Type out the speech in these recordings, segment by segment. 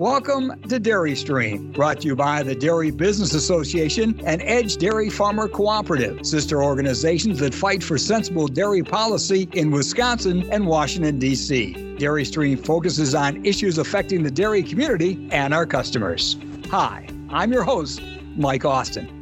Welcome to Dairy Stream, brought to you by the Dairy Business Association and Edge Dairy Farmer Cooperative, sister organizations that fight for sensible dairy policy in Wisconsin and Washington, D.C. Dairy Stream focuses on issues affecting the dairy community and our customers. Hi, I'm your host, Mike Austin.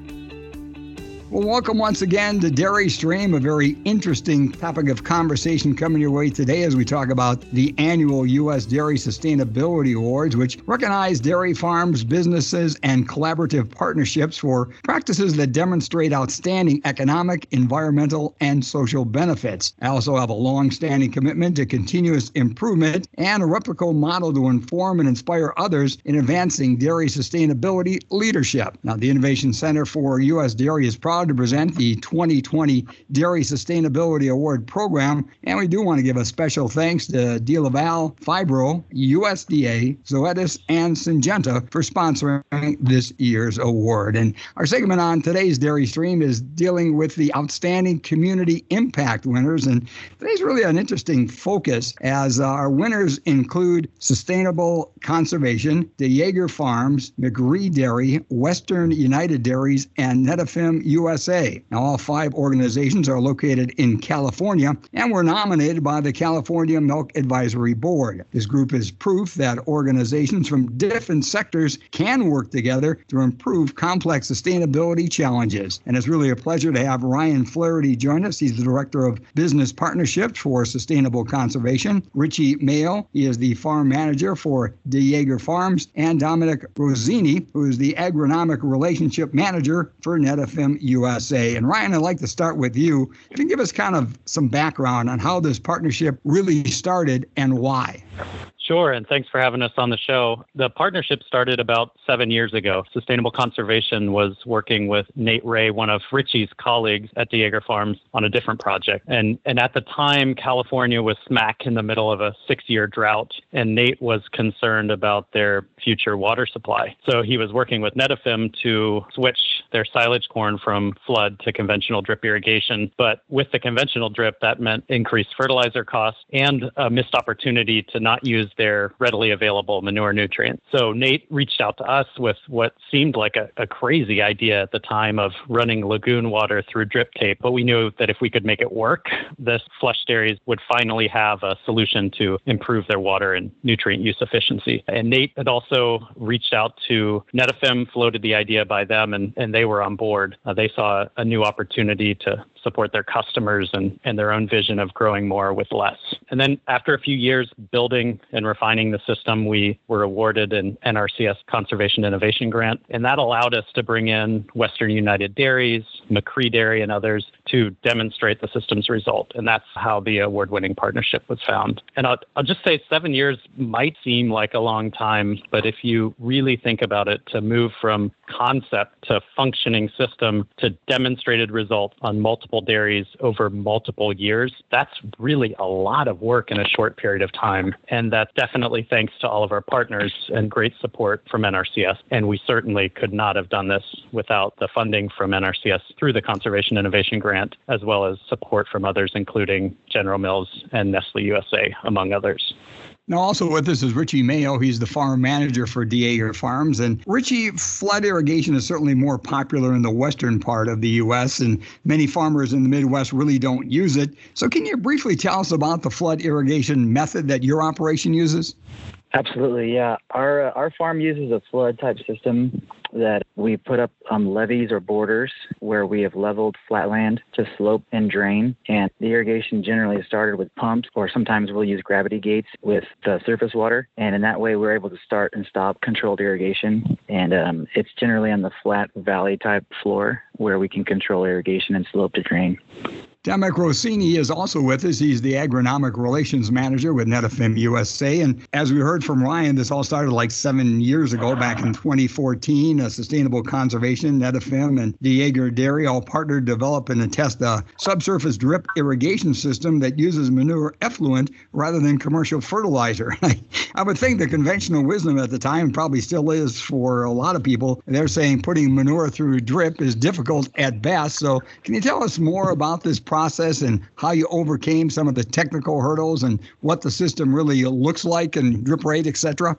Well, welcome once again to Dairy Stream, a very interesting topic of conversation coming your way today as we talk about the annual U.S. Dairy Sustainability Awards, which recognize dairy farms, businesses, and collaborative partnerships for practices that demonstrate outstanding economic, environmental, and social benefits. I also have a long-standing commitment to continuous improvement and a replicable model to inform and inspire others in advancing dairy sustainability leadership. Now, the Innovation Center for U.S. Dairy is proud proud to present the 2020 Dairy Sustainability Award Program, and we do want to give a special thanks to DeLaval, Phibro, USDA, Zoetis, and Syngenta for sponsoring this year's award. And our segment on today's Dairy Stream is dealing with the outstanding community impact winners, and today's really an interesting focus as our winners include Sustainable Conservation, DeJager Farms, McRee Dairy, Western United Dairies, and Netafim USA. USA. Now, all five organizations are located in California and were nominated by the California Milk Advisory Board. This group is proof that organizations from different sectors can work together to improve complex sustainability challenges. And it's really a pleasure to have Ryan Flaherty join us. He's the Director of Business Partnerships for Sustainable Conservation. Richie Mayo, he is the Farm Manager for DeJager Farms, and Dominic Rosini, who is the Agronomic Relationship Manager for Netafim USA. And Ryan, I'd like to start with you. If you can give us kind of some background on how this partnership really started and why. Sure, and thanks for having us on the show. The partnership started about seven years ago. Sustainable Conservation was working with Nate Ray, one of Richie's colleagues at DeJager Farms, on a different project. And, and at the time, California was smack in the middle of a six year drought, and Nate was concerned about their future water supply. So he was working with Netafim to switch their silage corn from flood to conventional drip irrigation. But with the conventional drip, that meant increased fertilizer costs and a missed opportunity to not use their readily available manure nutrients. So Nate reached out to us with what seemed like a, a crazy idea at the time of running lagoon water through drip tape. But we knew that if we could make it work, this flush dairies would finally have a solution to improve their water and nutrient use efficiency. And Nate had also reached out to Netafim, floated the idea by them, and, and they were on board. Uh, they saw a new opportunity to support their customers and, and their own vision of growing more with less. And then after a few years building and refining the system, we were awarded an NRCS Conservation Innovation Grant. And that allowed us to bring in Western United Dairies, McRee Dairy, and others to demonstrate the system's result. And that's how the award winning partnership was found. And I'll, I'll just say seven years might seem like a long time, but if you really think about it, to move from concept to functioning system to demonstrated result on multiple dairies over multiple years, that's really a lot of work in a short period of time. And that's definitely thanks to all of our partners and great support from NRCS. And we certainly could not have done this without the funding from NRCS through the Conservation Innovation Grant, as well as support from others, including General Mills and Nestle USA, among others. Now, also with us is Richie Mayo. He's the farm manager for DeJager Farms. And Richie, flood irrigation is certainly more popular in the western part of the U.S., and many farmers in the Midwest really don't use it. So, can you briefly tell us about the flood irrigation method that your operation uses? Absolutely, yeah. Our uh, our farm uses a flood type system that we put up um, levees or borders where we have leveled flat land to slope and drain. And the irrigation generally is started with pumps, or sometimes we'll use gravity gates with the surface water. And in that way, we're able to start and stop controlled irrigation. And um, it's generally on the flat valley type floor where we can control irrigation and slope to drain. Dominic Rossini is also with us. He's the agronomic relations manager with Netafim USA. And as we heard from Ryan, this all started like seven years ago, back in 2014. A sustainable conservation, Netafim, and DeJager Dairy all partnered to develop and test a subsurface drip irrigation system that uses manure effluent rather than commercial fertilizer. I would think the conventional wisdom at the time probably still is for a lot of people. They're saying putting manure through drip is difficult at best. So, can you tell us more about this process? Process and how you overcame some of the technical hurdles and what the system really looks like and drip rate, et cetera?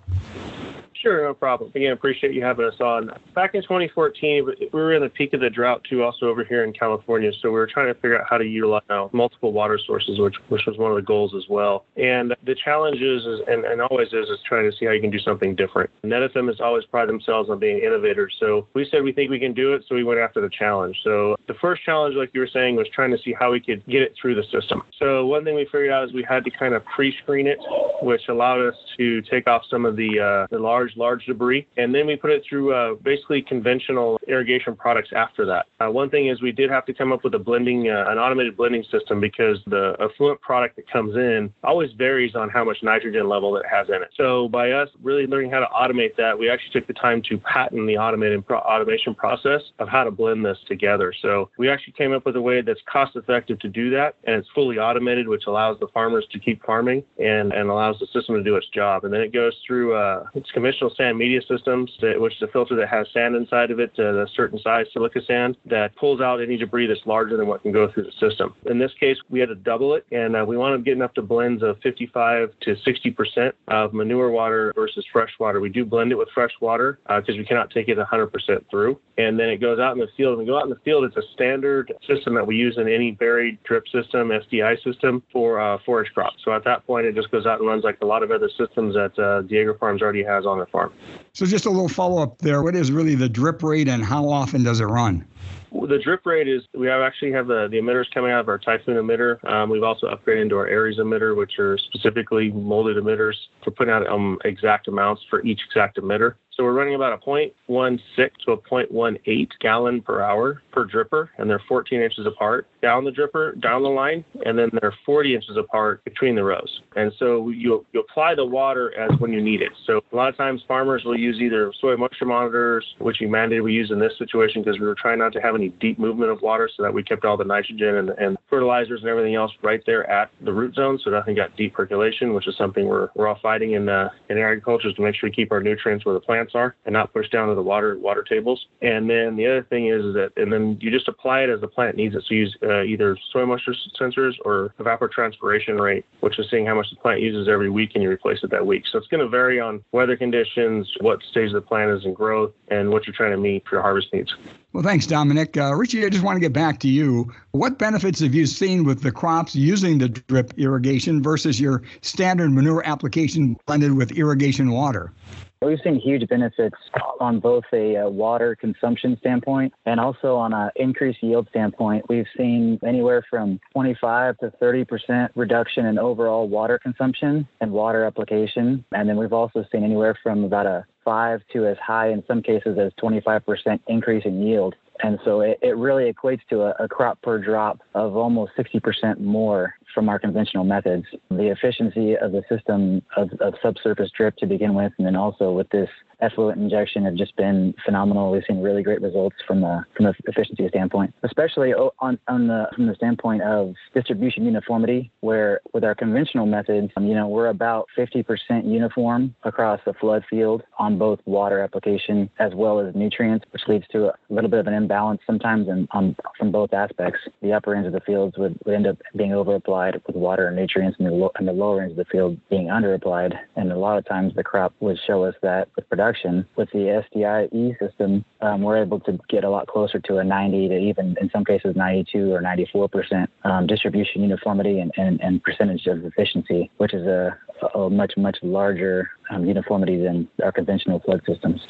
Sure, no problem. Again, appreciate you having us on. Back in 2014, we were in the peak of the drought too, also over here in California. So we were trying to figure out how to utilize multiple water sources, which which was one of the goals as well. And the challenge is, is and, and always is, is trying to see how you can do something different. Netafim has always prided themselves on being innovators. So we said we think we can do it, so we went after the challenge. So the first challenge, like you were saying, was trying to see how we could get it through the system. So one thing we figured out is we had to kind of pre-screen it, which allowed us to take off some of the uh, the large large debris, and then we put it through uh, basically conventional irrigation products after that. Uh, one thing is we did have to come up with a blending, uh, an automated blending system because the effluent product that comes in always varies on how much nitrogen level it has in it. So by us really learning how to automate that, we actually took the time to patent the automated pro- automation process of how to blend this together. So we actually came up with a way that's cost effective to do that, and it's fully automated, which allows the farmers to keep farming and, and allows the system to do its job. And then it goes through uh, its conventional sand media systems, that, which is a filter that has sand inside of it, uh, a certain size silica sand that pulls out any debris that's larger than what can go through the system. In this case, we had to double it, and uh, we wanted to get up to blends of 55 to 60 percent of manure water versus fresh water. We do blend it with fresh water because uh, we cannot take it 100 percent through, and then it goes out in the field. When we go out in the field, it's a standard system that we use in any buried drip system, SDI system for uh, forage crops. So at that point, it just goes out and runs like a lot of other systems that uh, DeJager Farms already has on their farm. So just a little follow up there. What is really the drip rate and how often does it run? The drip rate is we have actually have the, the emitters coming out of our Typhoon emitter. Um, we've also upgraded into our Aries emitter, which are specifically molded emitters for putting out um, exact amounts for each exact emitter. So we're running about a 0.16 to a 0.18 gallon per hour per dripper, and they're 14 inches apart down the dripper, down the line, and then they're 40 inches apart between the rows. And so you, you apply the water as when you need it. So a lot of times farmers will use either soil moisture monitors, which we mandated we use in this situation because we were trying not to have any deep movement of water so that we kept all the nitrogen and, and fertilizers and everything else right there at the root zone so nothing got deep percolation, which is something we're, we're all fighting in, uh, in agriculture is to make sure we keep our nutrients where the plants plants are and not push down to the water water tables. And then the other thing is, that, and then you just apply it as the plant needs it. So use uh, either soil moisture sensors or evapotranspiration rate, which is seeing how much the plant uses every week and you replace it that week. So it's going to vary on weather conditions, what stage the plant is in growth, and what you're trying to meet for your harvest needs. Well, thanks, Dominic. Uh, Richie, I just want to get back to you. What benefits have you seen with the crops using the drip irrigation versus your standard manure application blended with irrigation water? We've seen huge benefits on both a uh, water consumption standpoint and also on an increased yield standpoint. We've seen anywhere from 25 to 30 percent reduction in overall water consumption and water application, and then we've also seen anywhere from about a five to as high in some cases as 25 percent increase in yield. And so it, it really equates to a, a crop per drop of almost 60% more from our conventional methods. The efficiency of the system of, of subsurface drip to begin with, and then also with this effluent injection have just been phenomenal. We've seen really great results from the from the efficiency standpoint, especially on on the from the standpoint of distribution uniformity, where with our conventional methods, um, you know, we're about 50% uniform across the flood field on both water application as well as nutrients, which leads to a little bit of an imbalance sometimes in, on, from both aspects. The upper ends of the fields would, would end up being overapplied with water and nutrients, and the, lo- and the lower ends of the field being underapplied. And a lot of times the crop would show us that with production With the SDIE system, um, we're able to get a lot closer to a 90 to even, in some cases, 92 or 94 percent um, distribution uniformity and, and, and, percentage of efficiency, which is a, a much, much larger um, uniformity than our conventional flood systems.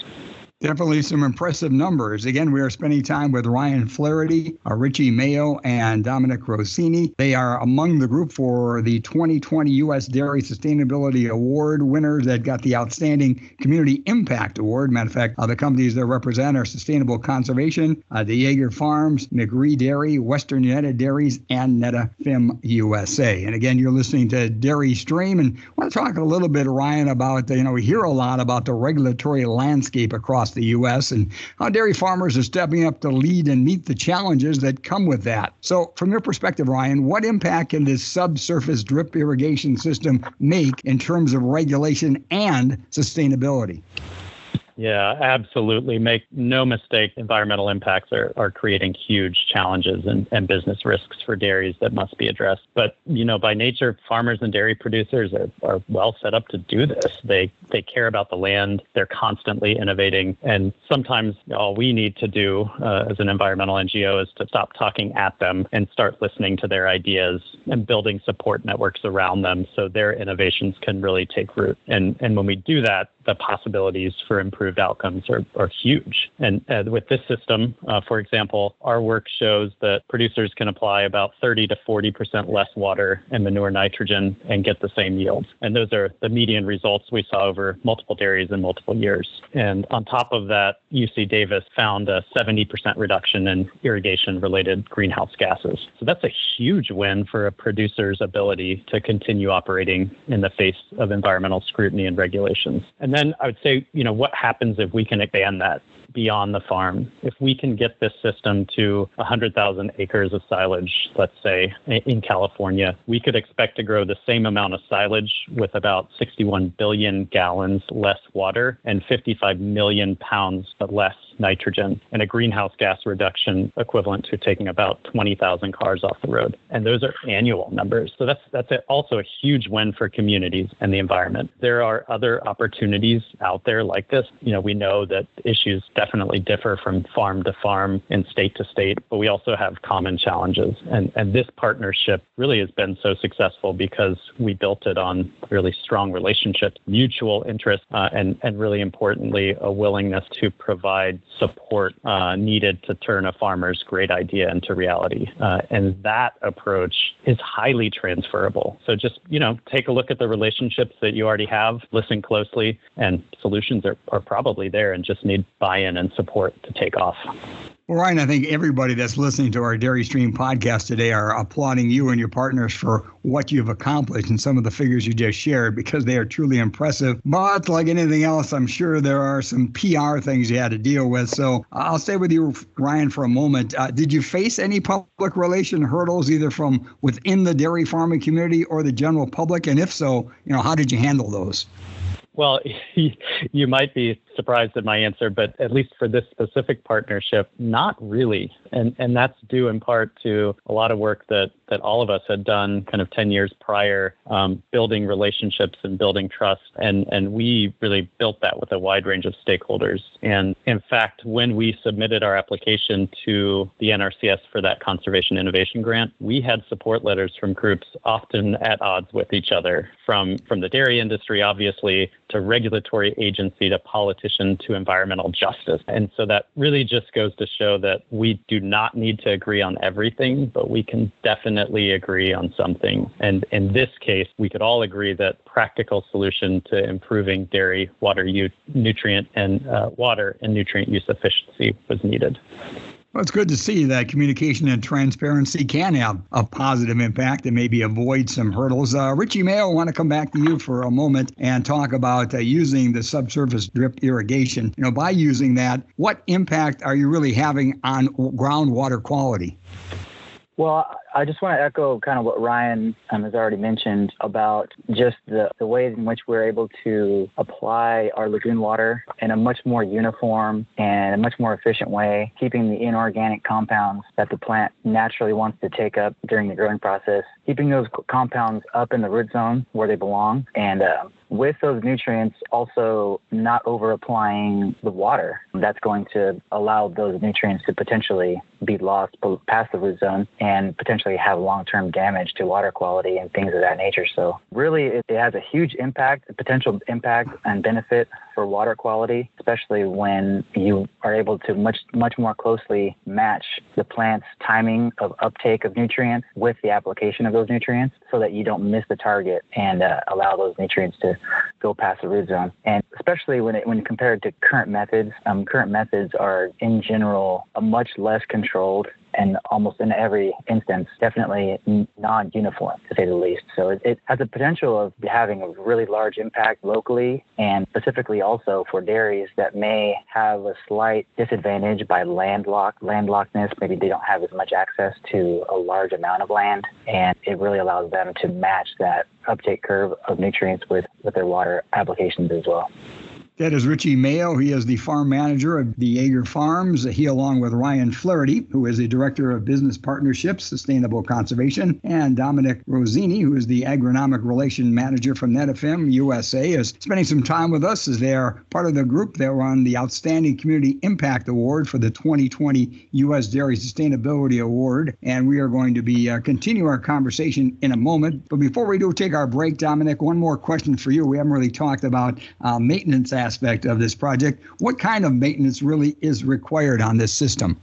Definitely some impressive numbers. Again, we are spending time with Ryan Flaherty, uh, Richie Mayo, and Dominic Rossini. They are among the group for the 2020 U.S. Dairy Sustainability Award winners that got the Outstanding Community Impact Award. Matter of fact, uh, the companies they represent are Sustainable Conservation, uh, DeJager Farms, McRee Dairy, Western United Dairies, and Netafim USA. And again, you're listening to Dairy Stream, and I want to talk a little bit, Ryan, about you know we hear a lot about the regulatory landscape across across the U.S. and how dairy farmers are stepping up to lead and meet the challenges that come with that. So, from your perspective, Ryan, what impact can this subsurface drip irrigation system make in terms of regulation and sustainability? Yeah, absolutely. Make no mistake, environmental impacts are, are creating huge challenges and, and business risks for dairies that must be addressed. But, you know, by nature, farmers and dairy producers are, are well set up to do this. They they care about the land, they're constantly innovating. And sometimes all we need to do uh, as an environmental NGO is to stop talking at them and start listening to their ideas and building support networks around them so their innovations can really take root. And and when we do that, the possibilities for improved outcomes are, are huge. And uh, with this system, uh, for example, our work shows that producers can apply about 30 to 40% less water and manure nitrogen and get the same yields. And those are the median results we saw over multiple dairies in multiple years. And on top of that, UC Davis found a 70% reduction in irrigation related greenhouse gases. So that's a huge win for a producer's ability to continue operating in the face of environmental scrutiny and regulations. And then I would say, you know, what happens if we can expand that beyond the farm? If we can get this system to 100,000 acres of silage, let's say in California, we could expect to grow the same amount of silage with about 61 billion gallons less water and 55 million pounds less nitrogen and a greenhouse gas reduction equivalent to taking about 20,000 cars off the road. And those are annual numbers. So that's that's also a huge win for communities and the environment. There are other opportunities out there like this. You know, we know that issues definitely differ from farm to farm and state to state, but we also have common challenges. And and this partnership really has been so successful because we built it on really strong relationships, mutual interest, uh, and and really importantly, a willingness to provide support uh, needed to turn a farmer's great idea into reality. Uh, and that approach is highly transferable. So just, you know, take a look at the relationships that you already have, listen closely, and solutions are, are probably there and just need buy in and support to take off. Well, Ryan, I think everybody that's listening to our Dairy Stream podcast today are applauding you and your partners for what you've accomplished and some of the figures you just shared because they are truly impressive. But like anything else, I'm sure there are some PR things you had to deal with. So I'll stay with you, Ryan, for a moment. Uh, did you face any public relation hurdles either from within the dairy farming community or the general public? And if so, you know, how did you handle those? Well, you might be surprised at my answer, but at least for this specific partnership, not really. And and that's due in part to a lot of work that that all of us had done kind of 10 years prior, um, building relationships and building trust. And and we really built that with a wide range of stakeholders. And in fact, when we submitted our application to the NRCS for that conservation innovation grant, we had support letters from groups often at odds with each other, from from the dairy industry, obviously, to regulatory agency to politicians to environmental justice. And so that really just goes to show that we do not need to agree on everything, but we can definitely agree on something. And in this case, we could all agree that practical solution to improving dairy water use, nutrient and uh, water and nutrient use efficiency was needed. Well, it's good to see that communication and transparency can have a positive impact and maybe avoid some hurdles. Uh, Richie Mayo, I want to come back to you for a moment and talk about uh, using the subsurface drip irrigation. You know, by using that, what impact are you really having on groundwater quality? Well, I just want to echo kind of what Ryan um, has already mentioned about just the, the ways in which we're able to apply our lagoon water in a much more uniform and a much more efficient way, keeping the inorganic compounds that the plant naturally wants to take up during the growing process, keeping those compounds up in the root zone where they belong, and uh, with those nutrients also not over applying the water that's going to allow those nutrients to potentially be lost past the root zone and potentially have long-term damage to water quality and things of that nature so really it, it has a huge impact potential impact and benefit for water quality especially when you are able to much much more closely match the plant's timing of uptake of nutrients with the application of those nutrients so that you don't miss the target and uh, allow those nutrients to go past the root zone. And especially when it, when compared to current methods, um, current methods are in general a much less controlled and almost in every instance, definitely non-uniform to say the least. So it, it, has the potential of having a really large impact locally and specifically also for dairies that may have a slight disadvantage by landlocked landlockedness. Maybe they don't have as much access to a large amount of land and it really allows them to match that uptake curve of nutrients with, with their water applications as well. That is Richie Mayo. He is the farm manager of DeJager Farms. He, along with Ryan Flaherty, who is the director of business partnerships, sustainable conservation, and Dominic Rosini, who is the agronomic relation manager from Netafim USA, is spending some time with us as they are part of the group that won the Outstanding Community Impact Award for the 2020 U.S. Dairy Sustainability Award. And we are going to be uh, continue our conversation in a moment. But before we do take our break, Dominic, one more question for you. We haven't really talked about uh, maintenance aspect of this project. What kind of maintenance really is required on this system?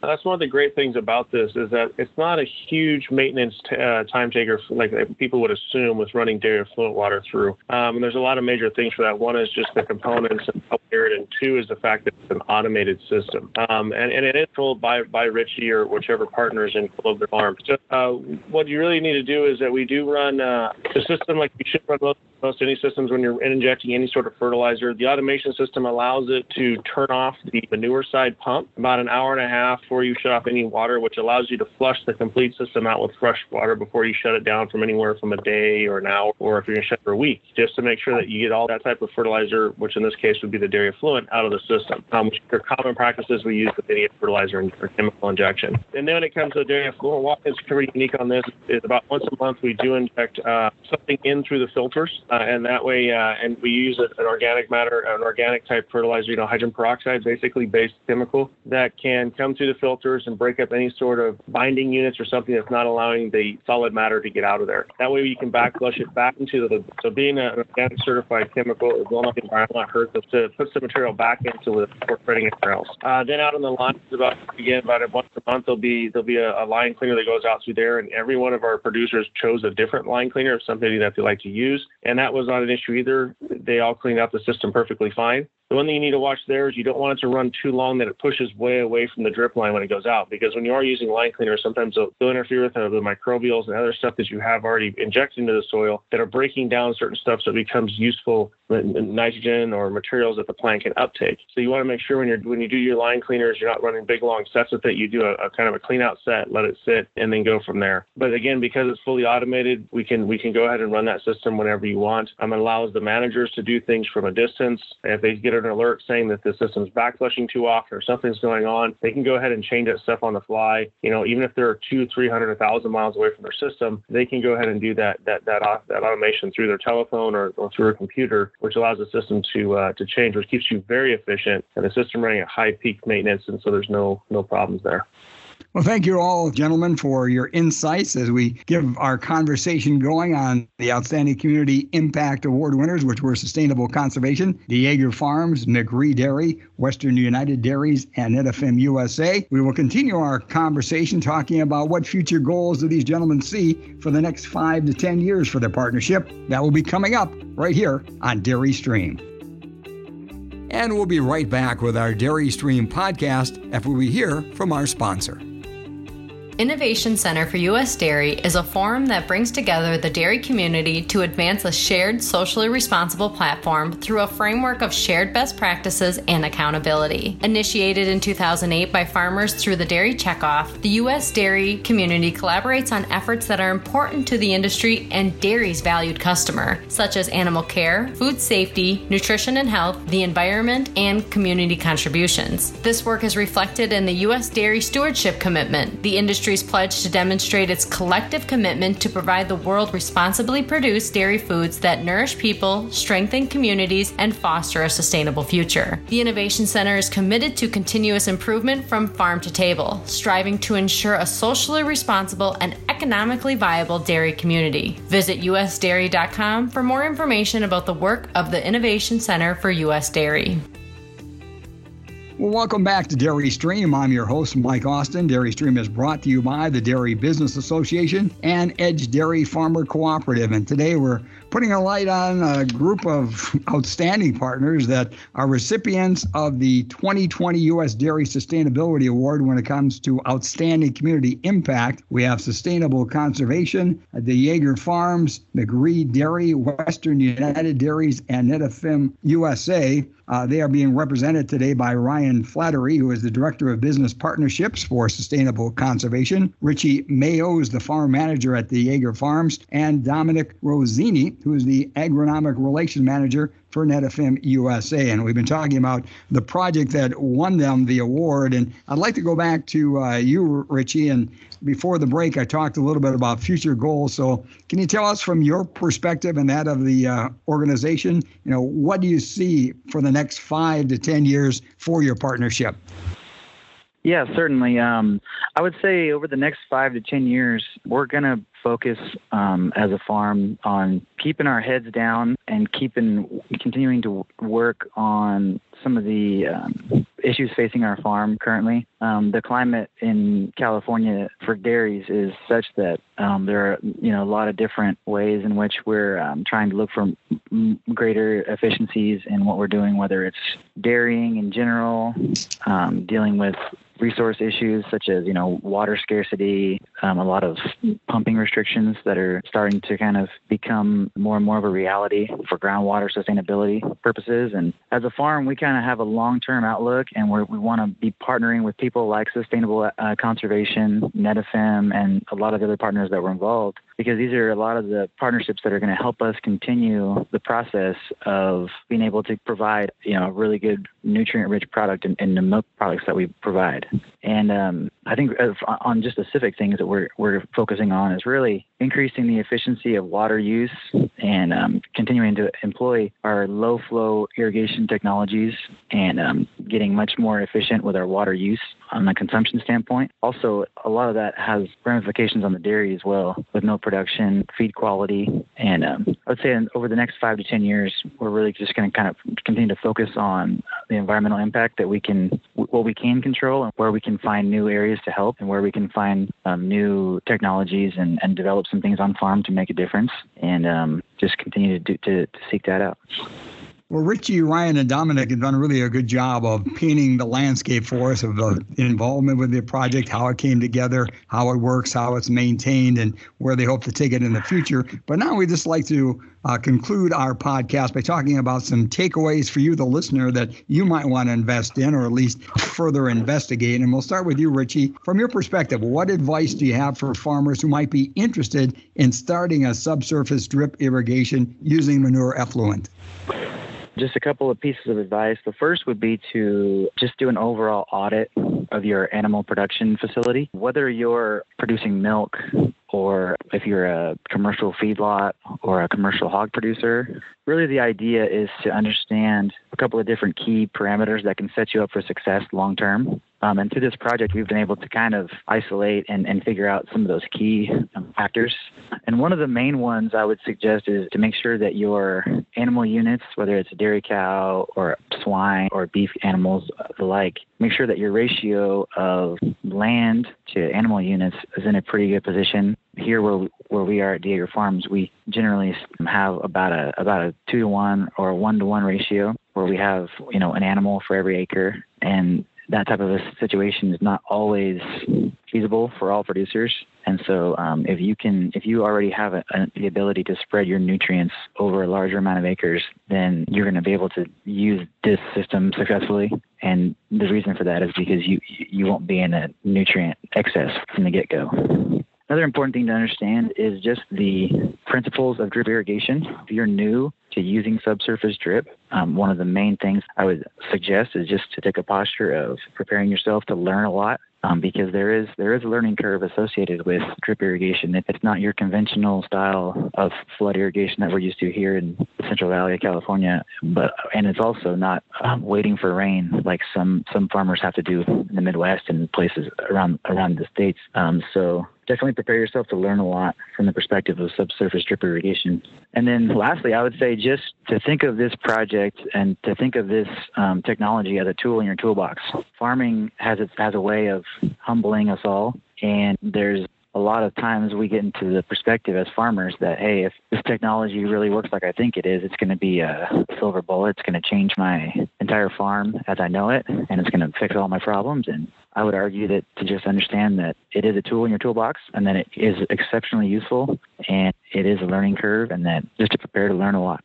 That's one of the great things about this is that it's not a huge maintenance t- uh, time taker like people would assume with running dairy effluent water through. Um, and there's a lot of major things for that. One is just the components and how and two is the fact that it's an automated system. Um, and, and it is controlled by, by Richie or whichever partner is in their farm. So uh, what you really need to do is that we do run uh, the system like you should run most, most any systems when you're injecting any sort of fertilizer. The automation system allows it to turn off the manure side pump about an hour and a half before you shut off any water, which allows you to flush the complete system out with fresh water before you shut it down from anywhere from a day or an hour, or if you're going to shut for a week, just to make sure that you get all that type of fertilizer, which in this case would be the dairy effluent, out of the system. Um, which are common practices we use with any fertilizer and or chemical injection. And then when it comes to dairy effluent, what is pretty unique on this is about once a month we do inject uh, something in through the filters, uh, and that way, uh, and we use an organic matter, an organic type fertilizer, you know, hydrogen peroxide, basically based chemical that can come through the filters and break up any sort of binding units or something that's not allowing the solid matter to get out of there. That way you can back flush it back into the, so being an organic certified chemical enough environment not hurt to put some material back into it before spreading it else. Uh, then out on the line, about again about once a month there'll be there'll be a, a, line cleaner that goes out through there, and every one of our producers chose a different line cleaner, something that they like to use, and that was not an issue either. They all cleaned out the system perfectly fine. The one thing you need to watch there is you don't want it to run too long that it pushes way away from the drip line when it goes out. Because when you are using line cleaners, sometimes they'll, they'll interfere with the microbials and other stuff that you have already injected into the soil that are breaking down certain stuff so it becomes useful nitrogen or materials that the plant can uptake. So you want to make sure when you're when you do your line cleaners, you're not running big long sets with it. You do a, a kind of a clean out set, let it sit, and then go from there. But again, because it's fully automated, we can we can go ahead and run that system whenever you want. Um, it allows the managers to do things from a distance. If they get an alert saying that the system's back flushing too often or something's going on, they can go ahead and change that stuff on the fly. You know, even if they're two, three hundred, a thousand miles away from their system, they can go ahead and do that that that that automation through their telephone or, or through a computer, which allows the system to uh, to change, which keeps you very efficient and the system running at high peak maintenance, and so there's no no problems there. Well, thank you all, gentlemen, for your insights as we give our conversation going on the Outstanding Community Impact Award winners, which were Sustainable Conservation, Yeager Farms, McRee Dairy, Western United Dairies, and Netafim USA. We will continue our conversation talking about what future goals do these gentlemen see for the next five to 10 years for their partnership. That will be coming up right here on Dairy Stream. And we'll be right back with our Dairy Stream podcast after we hear from our sponsor. Innovation Center for U.S. Dairy is a forum that brings together the dairy community to advance a shared, socially responsible platform through a framework of shared best practices and accountability. Initiated in 2008 by farmers through the Dairy Checkoff, the U.S. dairy community collaborates on efforts that are important to the industry and dairy's valued customer, such as animal care, food safety, nutrition and health, the environment, and community contributions. This work is reflected in the U.S. Dairy Stewardship Commitment, the industry industry's pledge to demonstrate its collective commitment to provide the world responsibly produced dairy foods that nourish people, strengthen communities, and foster a sustainable future. The Innovation Center is committed to continuous improvement from farm to table, striving to ensure a socially responsible and economically viable dairy community. Visit usdairy.com for more information about the work of the Innovation Center for U.S. Dairy. Well, welcome back to Dairy Stream. I'm your host, Mike Austin. Dairy Stream is brought to you by the Dairy Business Association and Edge Dairy Farmer Cooperative. And today we're putting a light on a group of outstanding partners that are recipients of the 2020 U.S. Dairy Sustainability Award when it comes to outstanding community impact. We have Sustainable Conservation, DeJager Farms, McRee Dairy, Western United Dairies, and Netafim USA. Uh, they are being represented today by Ryan Flaherty, who is the Director of Business Partnerships for Sustainable Conservation. Richie Mayo is the farm manager at DeJager Farms, and Dominic Rosini, who is the Agronomic relations Manager for Netafim USA. And we've been talking about the project that won them the award. And I'd like to go back to uh, you, Richie. And before the break, I talked a little bit about future goals. So can you tell us from your perspective and that of the uh, organization, you know, what do you see for the next five to 10 years for your partnership? Yeah, certainly. Um, I would say over the next five to 10 years, we're going to focus um, as a farm on keeping our heads down and keeping continuing to work on some of the um, issues facing our farm currently. Um, the climate in California for dairies is such that um, there are you know a lot of different ways in which we're um, trying to look for m- greater efficiencies in what we're doing, whether it's dairying in general, um, dealing with resource issues such as you know water scarcity, um, a lot of pumping restrictions that are starting to kind of become more and more of a reality for groundwater sustainability purposes. And as a farm, we kind of have a long-term outlook, and we we want to be partnering with people like Sustainable uh, Conservation, Netafim, and a lot of the other partners that were involved because these are a lot of the partnerships that are going to help us continue the process of being able to provide, you know, a really good nutrient-rich product in, in the milk products that we provide. And um, I think on just specific things that we're we're focusing on is really increasing the efficiency of water use and um, continuing to employ our low flow irrigation technologies and um, getting much more efficient with our water use on the consumption standpoint. Also, a lot of that has ramifications on the dairy as well with milk production, feed quality, and um, I would say over the next five to ten years, we're really just going to kind of continue to focus on the environmental impact that we can, what we can control, and where we can find new areas to help, and where we can find um, new technologies and, and develop some things on farm to make a difference, and um, just continue to, do, to, to seek that out. Well, Richie, Ryan, and Dominic have done really a good job of painting the landscape for us of the involvement with the project, how it came together, how it works, how it's maintained, and where they hope to take it in the future. But now we'd just like to uh, conclude our podcast by talking about some takeaways for you, the listener, that you might want to invest in or at least further investigate. And we'll start with you, Richie. From your perspective, what advice do you have for farmers who might be interested in starting a subsurface drip irrigation using manure effluent? Just a couple of pieces of advice. The first would be to just do an overall audit of your animal production facility, whether you're producing milk or if you're a commercial feedlot or a commercial hog producer. Really, the idea is to understand a couple of different key parameters that can set you up for success long term. Um, and through this project, we've been able to kind of isolate and, and figure out some of those key um, factors. And one of the main ones I would suggest is to make sure that your animal units, whether it's a dairy cow or swine or beef animals alike, make sure that your ratio of land to animal units is in a pretty good position. Here, where where we are at DeJager Farms, we generally have about a about a two to one or one to one ratio, where we have you know an animal for every acre, and that type of a situation is not always feasible for all producers. And so, um, if you can, if you already have a, a, the ability to spread your nutrients over a larger amount of acres, then you're going to be able to use this system successfully. And the reason for that is because you you won't be in a nutrient excess from the get go. Another important thing to understand is just the principles of drip irrigation. If you're new to using subsurface drip, um, one of the main things I would suggest is just to take a posture of preparing yourself to learn a lot um, because there is there is a learning curve associated with drip irrigation. If it's not your conventional style of flood irrigation that we're used to here in the Central Valley of California, but and it's also not um, waiting for rain like some some farmers have to do in the Midwest and places around around the states. Um, so definitely prepare yourself to learn a lot from the perspective of subsurface drip irrigation. And then lastly, I would say just to think of this project and to think of this um, technology as a tool in your toolbox. Farming has its has a way of humbling us all, and there's a lot of times we get into the perspective as farmers that hey if this technology really works like i think it is it's going to be a silver bullet. It's going to change my entire farm as i know it and it's going to fix all my problems. And i would argue that to just understand that it is a tool in your toolbox and that it is exceptionally useful and it is a learning curve and that just to prepare to learn a lot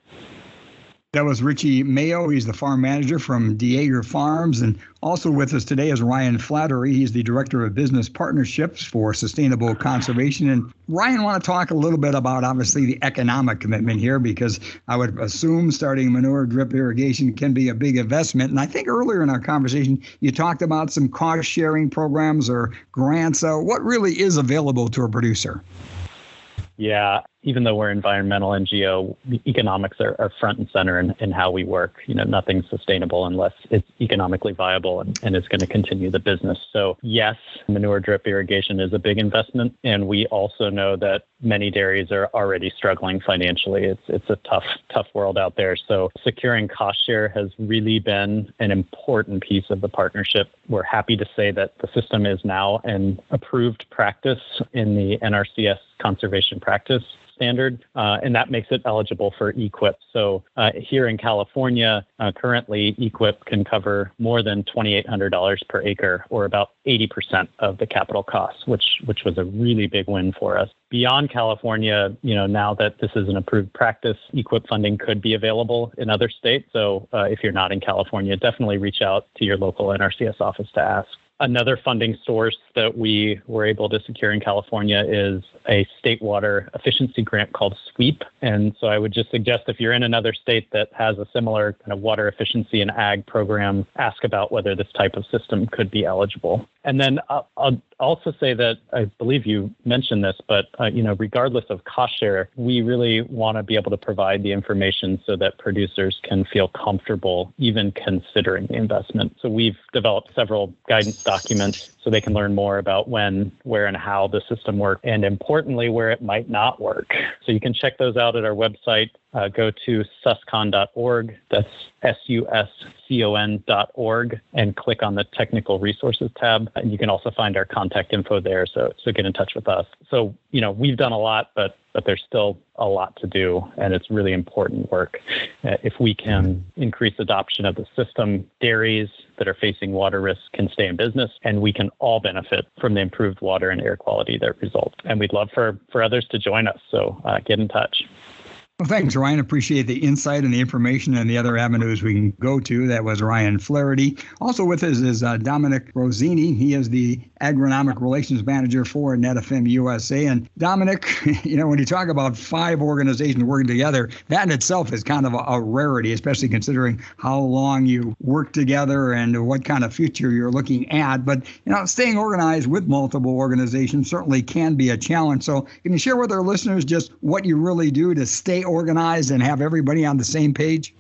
That was Richie Mayo. He's the farm manager from DeJager Farms. And also with us today is Ryan Flaherty. He's the director of business partnerships for sustainable conservation. And Ryan, want to talk a little bit about obviously the economic commitment here because I would assume starting manure drip irrigation can be a big investment. And I think earlier in our conversation, you talked about some cost sharing programs or grants. Uh, what really is available to a producer? Yeah, even though we're environmental NGO, economics are, are front and center in, in, how we work. You know, nothing's sustainable unless it's economically viable and, and it's going to continue the business. So yes, manure drip irrigation is a big investment. And we also know that many dairies are already struggling financially. It's it's a tough, tough world out there. So securing cost share has really been an important piece of the partnership. We're happy to say that the system is now an approved practice in the NRCS conservation practice standard, uh, and that makes it eligible for EQIP. So uh, here in California, uh, currently EQIP can cover more than $2,800 per acre, or about 80% of the capital costs, which which was a really big win for us. Beyond California, you know, now that this is an approved practice, EQIP funding could be available in other states. So uh, if you're not in California, definitely reach out to your local NRCS office to ask. Another funding source that we were able to secure in California is a state water efficiency grant called SWEEP. And so I would just suggest if you're in another state that has a similar kind of water efficiency and ag program, ask about whether this type of system could be eligible. And then I'll, I'll also say that I believe you mentioned this, but uh, you know, regardless of cost share, we really want to be able to provide the information so that producers can feel comfortable even considering the investment. So we've developed several guidance documents so they can learn more about when, where, and how the system works, and importantly, where it might not work. So you can check those out at our website. Uh, go to suscon.org. That's S-U-S-C-O-N.org, and click on the Technical Resources tab. And you can also find our contact info there. So so get in touch with us. So you know we've done a lot, but but there's still a lot to do, and it's really important work. Uh, if we can increase adoption of the system, dairies that are facing water risks can stay in business, and we can all benefit from the improved water and air quality that results. And we'd love for, for others to join us, so uh, get in touch. Well, thanks, Ryan. Appreciate the insight and the information and the other avenues we can go to. That was Ryan Flaherty. Also with us is uh, Dominic Rosini. He is the agronomic relations manager for Netafim USA. And Dominic, you know, when you talk about five organizations working together, that in itself is kind of a, a rarity, especially considering how long you work together and what kind of future you're looking at. But, you know, staying organized with multiple organizations certainly can be a challenge. So, can you share with our listeners just what you really do to stay organized and have everybody on the same page?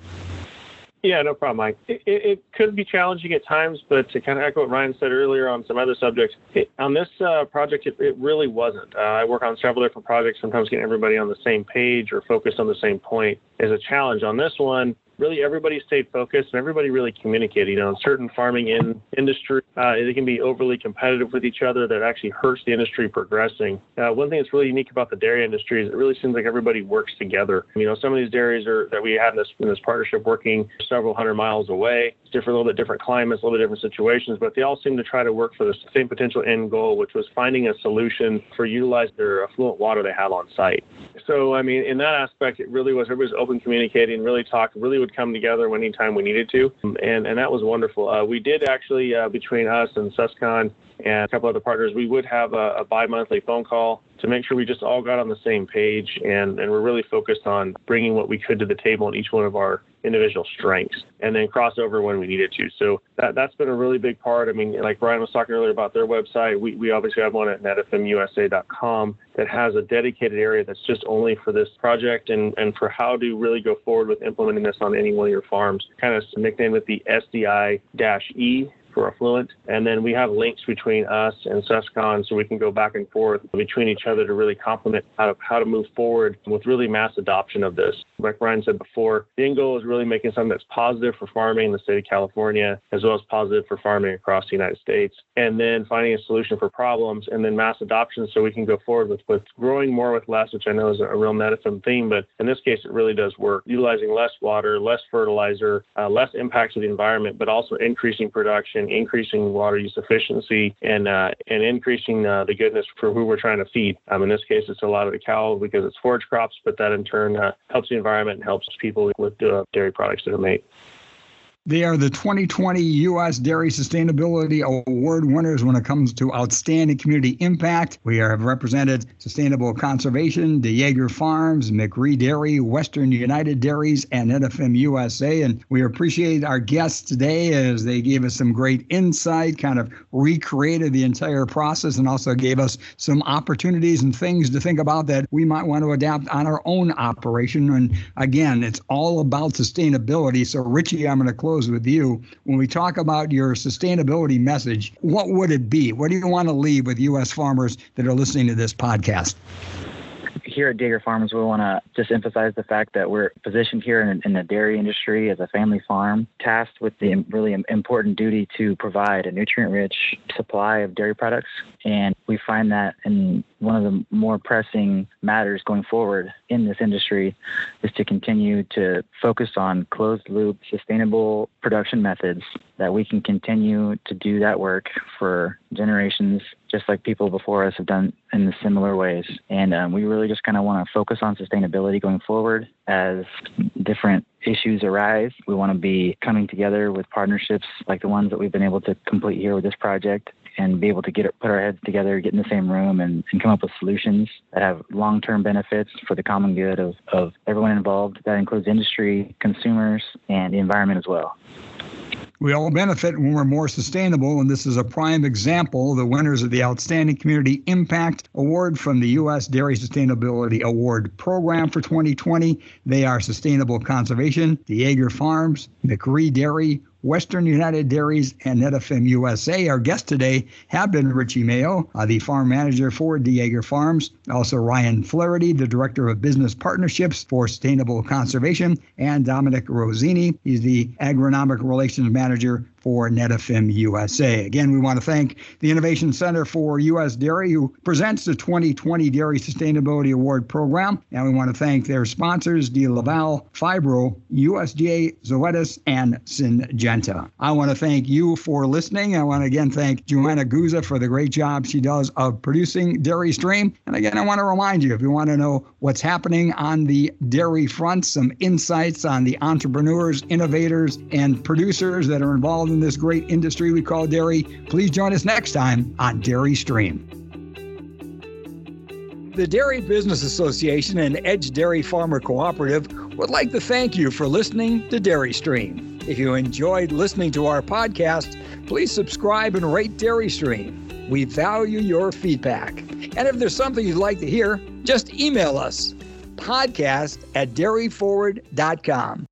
Yeah, no problem, Mike. It, it, could be challenging at times, but to kind of echo what Ryan said earlier on some other subjects, it, on this uh, project, it, really wasn't. Uh, I work on several different projects. Sometimes getting everybody on the same page or focused on the same point is a challenge. On this one, really everybody stayed focused and everybody really communicated. You know, certain farming in industry, uh, they can be overly competitive with each other that actually hurts the industry progressing. Uh, one thing that's really unique about the dairy industry is it really seems like everybody works together. You know, some of these dairies are that we have in this in this partnership working several hundred miles away. It's different, a little bit different climates, a little bit different situations, but they all seem to try to work for the same potential end goal, which was finding a solution for utilizing their effluent water they have on site. So, I mean, in that aspect, it really was everybody was open communicating, really talked, really would come together anytime we needed to, and and that was wonderful. Uh, we did actually uh, between us and Suscon and a couple other partners, we would have a, a bi-monthly phone call to make sure we just all got on the same page and, and we're really focused on bringing what we could to the table in each one of our individual strengths and then cross over when we needed to. So that, that's been a really big part. I mean, like Brian was talking earlier about their website, we, we obviously have one at netafimusa.com that has a dedicated area that's just only for this project and, and for how to really go forward with implementing this on any one of your farms. Kind of nicknamed it the SDI-E for effluent. And then we have links between us and Suscon so we can go back and forth between each other to really complement how to, how to move forward with really mass adoption of this. Like Ryan said before, the end goal is really making something that's positive for farming in the state of California, as well as positive for farming across the United States. And then finding a solution for problems and then mass adoption so we can go forward with, with growing more with less, which I know is a real Netafim theme, but in this case, it really does work. Utilizing less water, less fertilizer, uh, less impact to the environment, but also increasing production increasing water use efficiency and uh, and increasing uh, the goodness for who we're trying to feed. Um, in this case, it's a lot of the cow because it's forage crops, but that in turn uh, helps the environment and helps people with uh, dairy products that are made. They are the 2020 U.S. Dairy Sustainability Award winners when it comes to outstanding community impact. We have represented Sustainable Conservation, DeJager Farms, McRee Dairy, Western United Dairies, and Netafim USA. And we appreciate our guests today as they gave us some great insight, kind of recreated the entire process, and also gave us some opportunities and things to think about that we might want to adapt on our own operation. And again, it's all about sustainability. So, Richie, I'm going to close close with you. When we talk about your sustainability message, what would it be? What do you want to leave with U.S. farmers that are listening to this podcast? here at DeJager Farms, we want to just emphasize the fact that we're positioned here in, in, the dairy industry as a family farm, tasked with the really important duty to provide a nutrient rich supply of dairy products. And we find that in one of the more pressing matters going forward in this industry is to continue to focus on closed loop, sustainable production methods that we can continue to do that work for generations, just like people before us have done in similar ways. And um, we really just kind of want to focus on sustainability going forward as different issues arise. We want to be coming together with partnerships like the ones that we've been able to complete here with this project and be able to get put our heads together, get in the same room, and, and come up with solutions that have long-term benefits for the common good of, of everyone involved. That includes industry, consumers, and the environment as well. We all benefit when we're more sustainable, and this is a prime example. The winners of the Outstanding Community Impact Award from the U.S. Dairy Sustainability Award Program for 2020. They are Sustainable Conservation, DeJager Farms, McRee Dairy, Western United Dairies and Netafim USA. Our guests today have been Richie Mayo, uh, the farm manager for DeJager Farms, also Ryan Flaherty, the director of business partnerships for sustainable conservation, and Dominic Rosini. He's the agronomic relations manager for Netafim USA. Again, we want to thank the Innovation Center for U.S. Dairy, who presents the 2020 Dairy Sustainability Award Program. And we want to thank their sponsors, DeLaval, Phibro, USDA, Zoetis, and Syngenta. I want to thank you for listening. I want to again thank Joanna Guza for the great job she does of producing Dairy Stream. And again, I want to remind you if you want to know what's happening on the dairy front, some insights on the entrepreneurs, innovators, and producers that are involved in this great industry we call dairy, please join us next time on Dairy Stream. The Dairy Business Association and Edge Dairy Farmer Cooperative would like to thank you for listening to Dairy Stream. If you enjoyed listening to our podcast, please subscribe and rate Dairy Stream. We value your feedback. And if there's something you'd like to hear, just email us podcast at dairyforward.com.